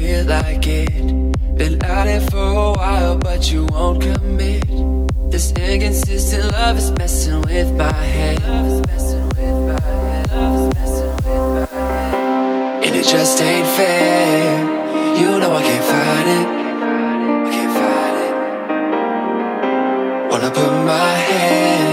feel like it. Been at it for a while, but you won't commit. This inconsistent love is messing with my head. And it just ain't fair. You know I can't fight it. I can't fight it. Wanna put my hands